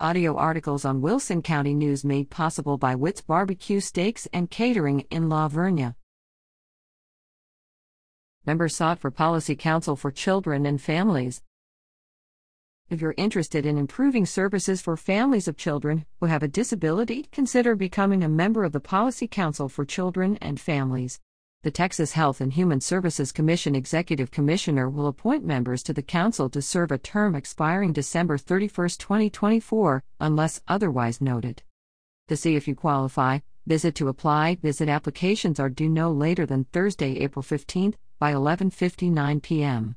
Audio articles on Wilson County News made possible by Witt's Barbecue Steaks and Catering in La Vernia. Member sought for Policy Council for Children and Families. If you're interested in improving services for families of children who have a disability, consider becoming a member of the Policy Council for Children and Families. The Texas Health and Human Services Commission Executive Commissioner will appoint members to the Council to serve a term expiring December 31, 2024, unless otherwise noted. To see if you qualify, visit to apply. Visit applications are due no later than Thursday, April 15, by 11:59 p.m.